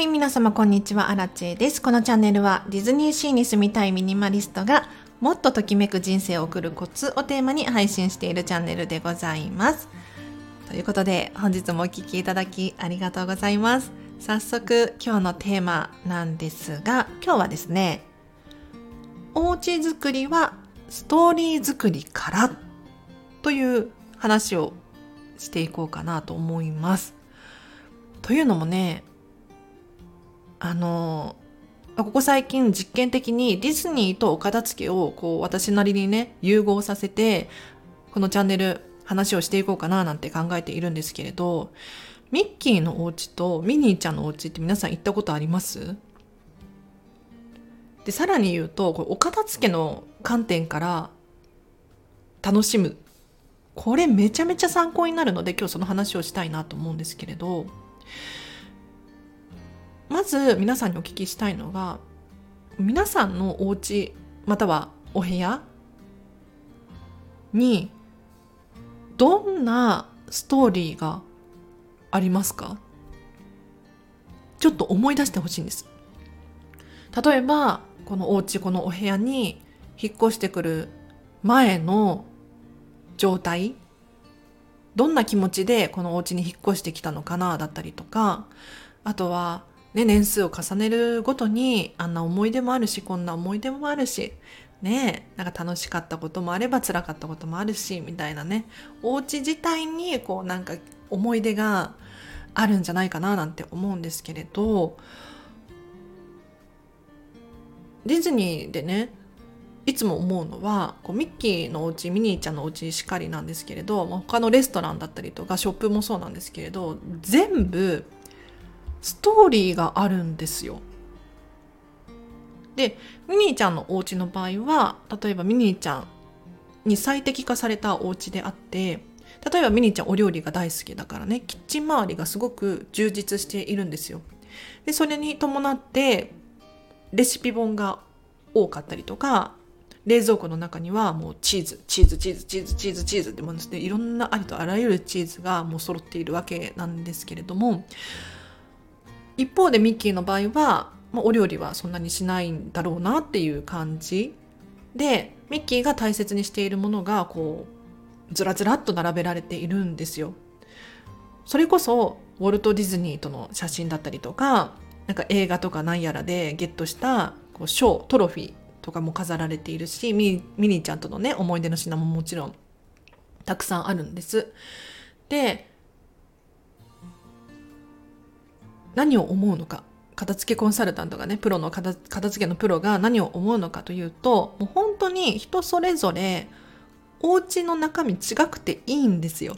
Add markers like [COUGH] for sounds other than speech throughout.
はい、皆様こんにちは、アラチェです。このチャンネルはディズニーシーに住みたいミニマリストがもっとときめく人生を送るコツをテーマに配信しているチャンネルでございます。ということで、本日もお聴きいただきありがとうございます。早速、今日のテーマなんですが、今日はですね、おうち作りはストーリー作りからという話をしていこうかなと思います。というのもね、あの、ここ最近実験的にディズニーとお片付けをこう私なりにね、融合させて、このチャンネル話をしていこうかななんて考えているんですけれど、ミッキーのお家とミニーちゃんのお家って皆さん行ったことあります？で、さらに言うと、これお片付けの観点から楽しむ。これめちゃめちゃ参考になるので今日その話をしたいなと思うんですけれど、まず皆さんにお聞きしたいのが皆さんのお家またはお部屋にどんなストーリーがありますか？ちょっと思い出してほしいんです。例えばこのお家このお部屋に引っ越してくる前の状態どんな気持ちでこのお家に引っ越してきたのかなだったりとかあとはね、年数を重ねるごとにあんな思い出もあるしこんな思い出もあるしねなんか楽しかったこともあれば辛かったこともあるしみたいなねお家自体にこうなんか思い出があるんじゃないかななんて思うんですけれどディズニーでねいつも思うのはこうミッキーのお家ミニーちゃんのお家しかりなんですけれど他のレストランだったりとかショップもそうなんですけれど全部ストーリーがあるんですよ。でミニーちゃんのお家の場合は例えばミニーちゃんに最適化されたお家であって例えばミニーちゃんお料理が大好きだからねキッチン周りがすごく充実しているんですよ。でそれに伴ってレシピ本が多かったりとか冷蔵庫の中にはもうチーズチーズチーズチーズチーズチーズってもんですねいろんなありとあらゆるチーズがもう揃っているわけなんですけれども一方でミッキーの場合は、まあ、お料理はそんなにしないんだろうなっていう感じでミッキーが大切にしているものがこうずらずらっと並べられているんですよ。それこそウォルト・ディズニーとの写真だったりとかなんか映画とかなんやらでゲットしたこう賞トロフィーとかも飾られているしミニーちゃんとのね思い出の品ももちろんたくさんあるんです。で何を思うのか片付けコンサルタントがねプロの片付けのプロが何を思うのかというともう本当に人それぞれお家の中身違くていいんですよ。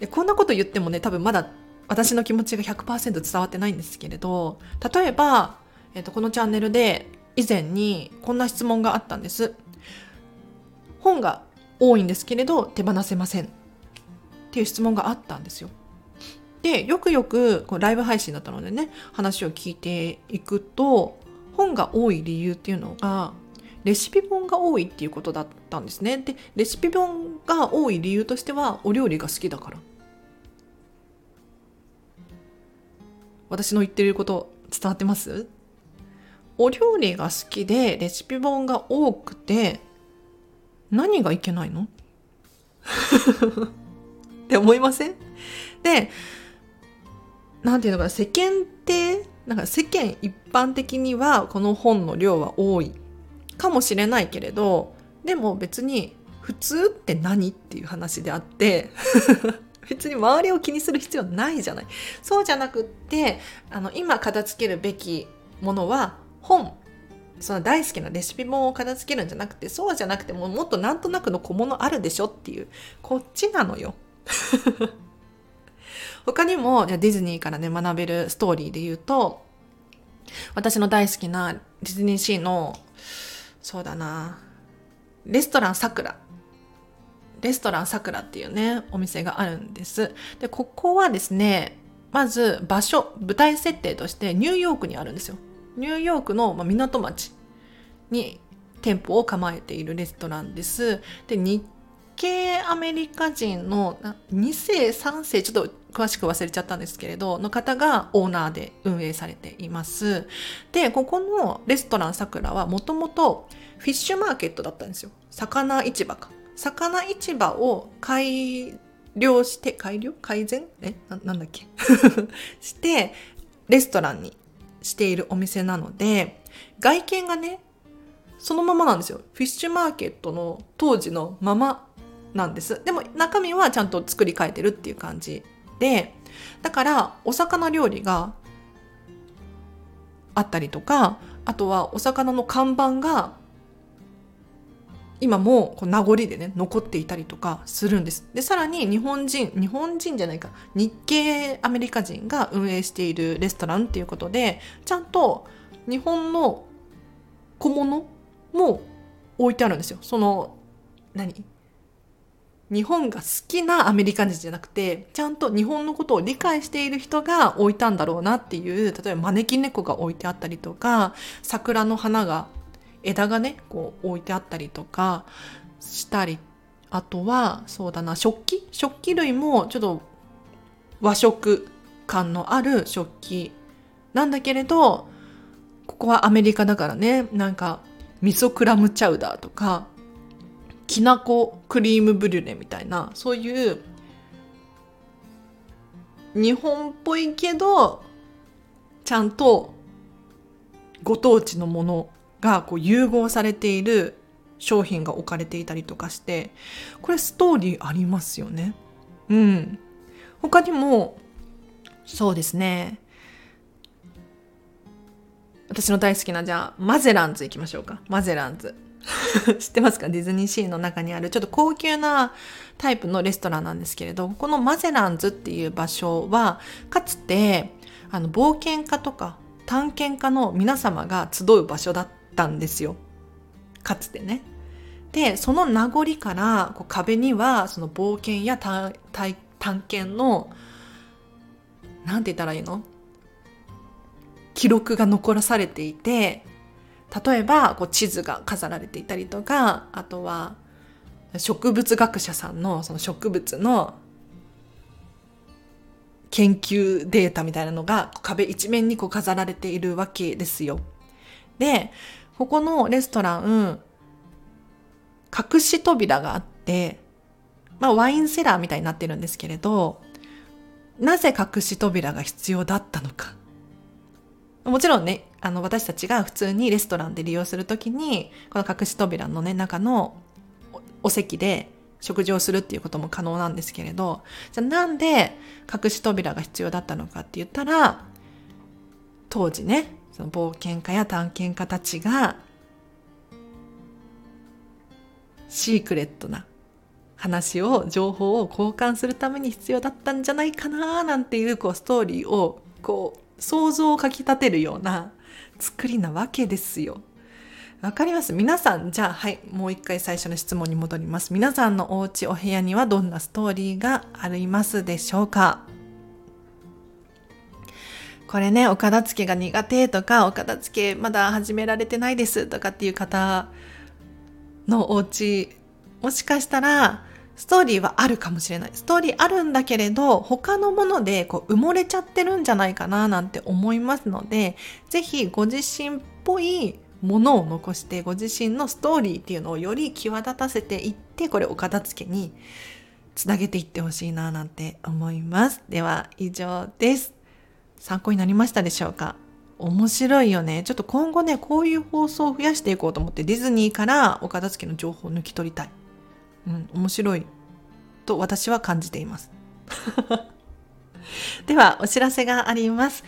でこんなこと言ってもね多分まだ私の気持ちが100%伝わってないんですけれど例えば、えー、とこのチャンネルで以前にこんな質問があったんです。本が多いんですけれど手放せませんっていう質問があったんですよ。でよくよくこうライブ配信だったのでね話を聞いていくと本が多い理由っていうのがレシピ本が多いっていうことだったんですね。でレシピ本が多い理由としてはお料理が好きだから。私の言ってること伝わってます？お料理が好きでレシピ本が多くて何がいけないの？[LAUGHS] って思いません？でなんていうのかな、世間ってなんか世間一般的にはこの本の量は多いかもしれないけれど、でも別に普通って何っていう話であって [LAUGHS] 別に周りを気にする必要ないじゃない。そうじゃなくって、あの、今片付けるべきものは本。その大好きなレシピ本を片付けるんじゃなくて、そうじゃなくてももっとなんとなくの小物あるでしょっていう、こっちなのよ。他にもディズニーからね学べるストーリーで言うと私の大好きなディズニーシーのそうだなレストランさくらレストランさくらっていうねお店があるんです。でここはですねまず場所舞台設定としてニューヨークにあるんですよ。ニューヨークの港町に店舗を構えているレストランです。で日系アメリカ人の2世3世ちょっと詳しく忘れちゃったんですけれどの方がオーナーで運営されています。でここのレストランさくらはもともとフィッシュマーケットだったんですよ。魚市場か。魚市場を改良して改良？改善？え？ななんだっけ？[LAUGHS] してレストランにしているお店なので外見がねそのままなんですよ。フィッシュマーケットの当時のままなんです。でも中身はちゃんと作り変えてるっていう感じでだからお魚料理があったりとかあとはお魚の看板が今もこう名残でね残っていたりとかするんです。でさらに日本人日本人じゃないか日系アメリカ人が運営しているレストランっていうことでちゃんと日本の小物も置いてあるんですよ。その何？日本が好きなアメリカ人じゃなくてちゃんと日本のことを理解している人が置いたんだろうなっていう例えば招き猫が置いてあったりとか桜の花が枝がねこう置いてあったりとかしたりあとはそうだな食器？食器類もちょっと和食感のある食器。なんだけれどここはアメリカだからねなんか味噌クラムチャウダーとかきなこクリームブリュレみたいなそういう日本っぽいけどちゃんとご当地のものがこう融合されている商品が置かれていたりとかしてこれストーリーありますよね。うん。他にもそうですね私の大好きなじゃあマゼランズ行きましょうかマゼランズ [LAUGHS] 知ってますか？ディズニーシーの中にあるちょっと高級なタイプのレストランなんですけれどこのマゼランズっていう場所はかつてあの冒険家とか探検家の皆様が集う場所だったんですよ。かつてね。で、その名残からこう壁にはその冒険や探検の、なんて言ったらいいの？記録が残らされていて、例えばこう地図が飾られていたりとか、あとは植物学者さんのその植物の研究データみたいなのが壁一面にこう飾られているわけですよ。で、ここのレストラン、隠し扉があって、まあワインセラーみたいになってるんですけれど、なぜ隠し扉が必要だったのか。もちろんね、あの私たちが普通にレストランで利用するときに、この隠し扉のね、中のお席で食事をするっていうことも可能なんですけれど、じゃあなんで隠し扉が必要だったのかって言ったら、当時ね、その冒険家や探検家たちがシークレットな話を情報を交換するために必要だったんじゃないかななんていうこうストーリーをこう想像をかき立てるような作りなわけですよ。わかります？皆さん、じゃあ、はい、もう一回最初の質問に戻ります。皆さんのお家、お部屋にはどんなストーリーがありますでしょうか？これね、お片付けが苦手とか、お片付けまだ始められてないですとかっていう方のお家、もしかしたら、ストーリーはあるかもしれない。ストーリーあるんだけれど、他のものでこう埋もれちゃってるんじゃないかななんて思いますので、ぜひご自身っぽいものを残して、ご自身のストーリーっていうのをより際立たせていって、これお片付けにつなげていってほしいななんて思います。では、以上です。参考になりましたでしょうか？面白いよね。ちょっと今後ね、こういう放送を増やしていこうと思ってディズニーからお片付けの情報を抜き取りたい。うん、面白いと私は感じています。[LAUGHS] では、お知らせがあります。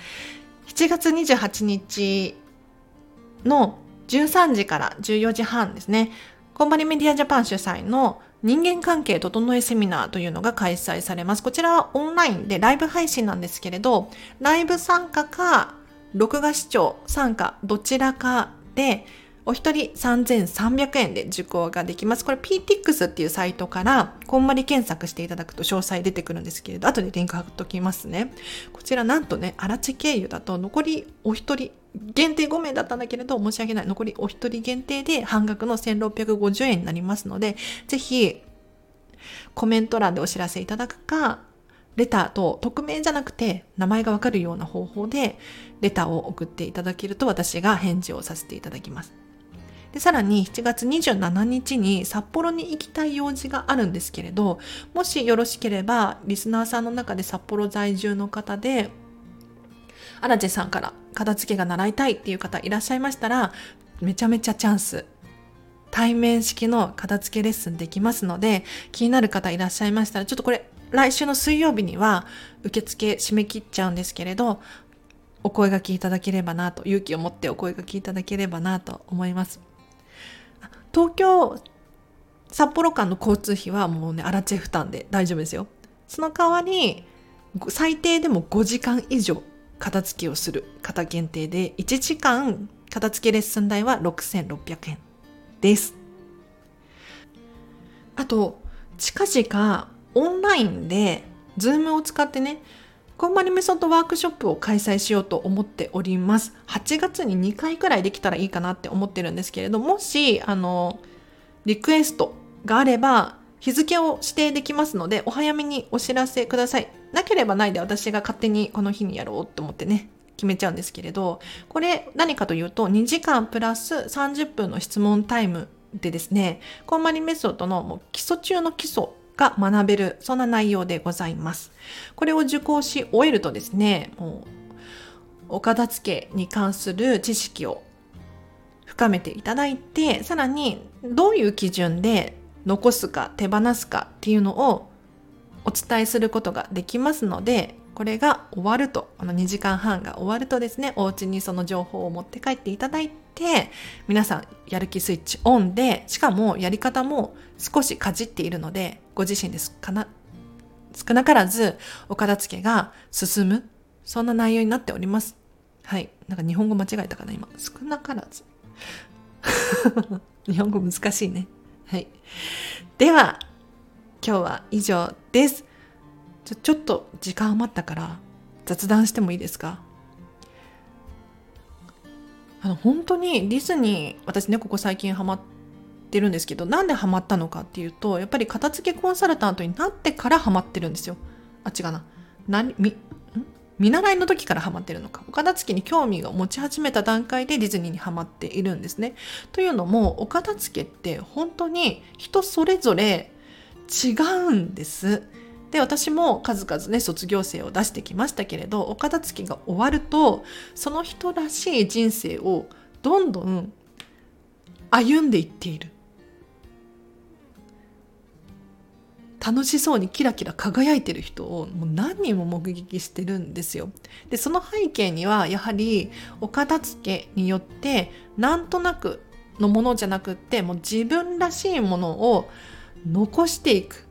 7月28日の13時から14時半ですね。コンバリメディアジャパン主催の人間関係整えセミナーというのが開催されます。こちらはオンラインでライブ配信なんですけれど、ライブ参加か、録画視聴参加、どちらかで、お一人3300円で受講ができます。これ PTX っていうサイトから、こんまり検索していただくと詳細出てくるんですけれど、後でリンク貼っときますね。こちらなんとね、荒地経由だと残りお一人限定5名だったんだけれど、申し訳ない。残りお一人限定で半額の1650円になりますので、ぜひ、コメント欄でお知らせいただくか、レターと匿名じゃなくて名前がわかるような方法でレターを送っていただけると私が返事をさせていただきます。で、さらに7月27日に札幌に行きたい用事があるんですけれど、もしよろしければ、リスナーさんの中で札幌在住の方で、アラジェさんから片付けが習いたいっていう方いらっしゃいましたら、めちゃめちゃチャンス。対面式の片付けレッスンできますので、気になる方いらっしゃいましたら、ちょっとこれ、来週の水曜日には受付締め切っちゃうんですけれど、お声がけいただければなと、勇気を持ってお声がけいただければなと思います。東京、札幌間の交通費はもうね、アラチェ負担で大丈夫ですよ。その代わり、最低でも5時間以上片付けをする方限定で、1時間片付けレッスン代は6600円です。あと、近々オンラインで、ズームを使ってね、こんまりメソッドワークショップを開催しようと思っております。8月に2回くらいできたらいいかなって思ってるんですけれど、もし、あの、リクエストがあれば、日付を指定できますので、お早めにお知らせください。なければないで私が勝手にこの日にやろうと思ってね、決めちゃうんですけれど、これ何かというと、2時間プラス30分の質問タイムでですね、こんまりメソッドのもう基礎中の基礎が学べる、そんな内容でございます。これを受講し終えるとですね、もう、お片付けに関する知識を深めていただいて、さらにどういう基準で残すか手放すかっていうのをお伝えすることができますので、これが終わると、この2時間半が終わるとですね、お家にその情報を持って帰っていただいてて、皆さんやる気スイッチオンで、しかもやり方も少しかじっているので、ご自身ですかな、少なからずお片付けが進む、そんな内容になっております。はい。なんか日本語間違えたかな、今。少なからず。[LAUGHS] 日本語難しいね。はい。では、今日は以上です。ちょちょっと時間余ったから雑談してもいいですか？あの本当にディズニー私ねここ最近ハマってるんですけどなんでハマったのかっていうとやっぱり片付けコンサルタントになってからハマってるんですよあ違うな何み見習いの時からハマってるのか。お片付けに興味を持ち始めた段階でディズニーにハマっているんですね。というのも、お片付けって本当に人それぞれ違うんです。で私も数々ね卒業生を出してきましたけれどお片付けが終わるとその人らしい人生をどんどん歩んでいっている楽しそうにキラキラ輝いてる人をもう何人も目撃してるんですよ。でその背景にはやはりお片付けによってなんとなくのものじゃなくってもう自分らしいものを残していく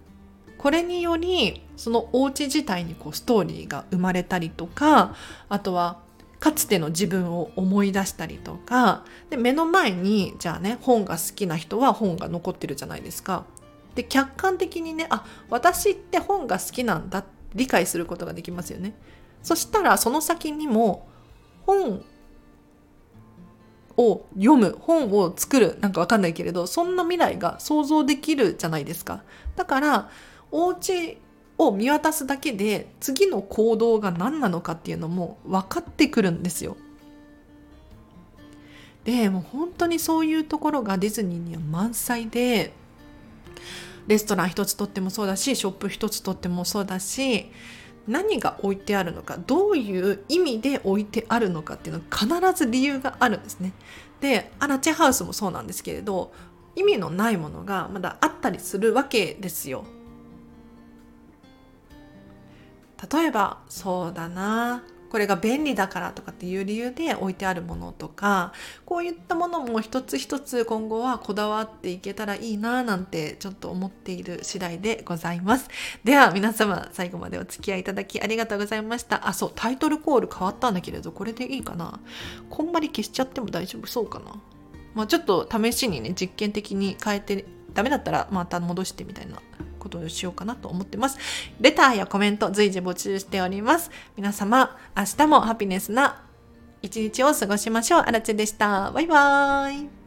これによりそのお家自体にこうストーリーが生まれたりとかあとはかつての自分を思い出したりとかで目の前にじゃあね本が好きな人は本が残ってるじゃないですか。で客観的にねあ私って本が好きなんだ理解することができますよね。そしたらその先にも本を読む本を作るなんかわかんないけれどそんな未来が想像できるじゃないですか。だからお家を見渡すだけで次の行動が何なのかっていうのも分かってくるんですよ。でもう本当にそういうところがディズニーには満載でレストラン一つとってもそうだしショップ一つとってもそうだし何が置いてあるのかどういう意味で置いてあるのかっていうのは必ず理由があるんですね。でアラチェハウスもそうなんですけれど意味のないものがまだあったりするわけですよ。例えばそうだなこれが便利だからとかっていう理由で置いてあるものとかこういったものも一つ一つ今後はこだわっていけたらいいななんてちょっと思っている次第でございます。では皆様最後までお付き合いいただきありがとうございました。あそうタイトルコール変わったんだけれどこれでいいかな。こんまり消しちゃっても大丈夫そうかな。まあちょっと試しにね実験的に変えてダメだったらまた戻してみたいな。ことをしようかなと思ってます。レターやコメント随時募集しております。皆様、明日もハピネスな一日を過ごしましょう。あらちでした。バイバーイ。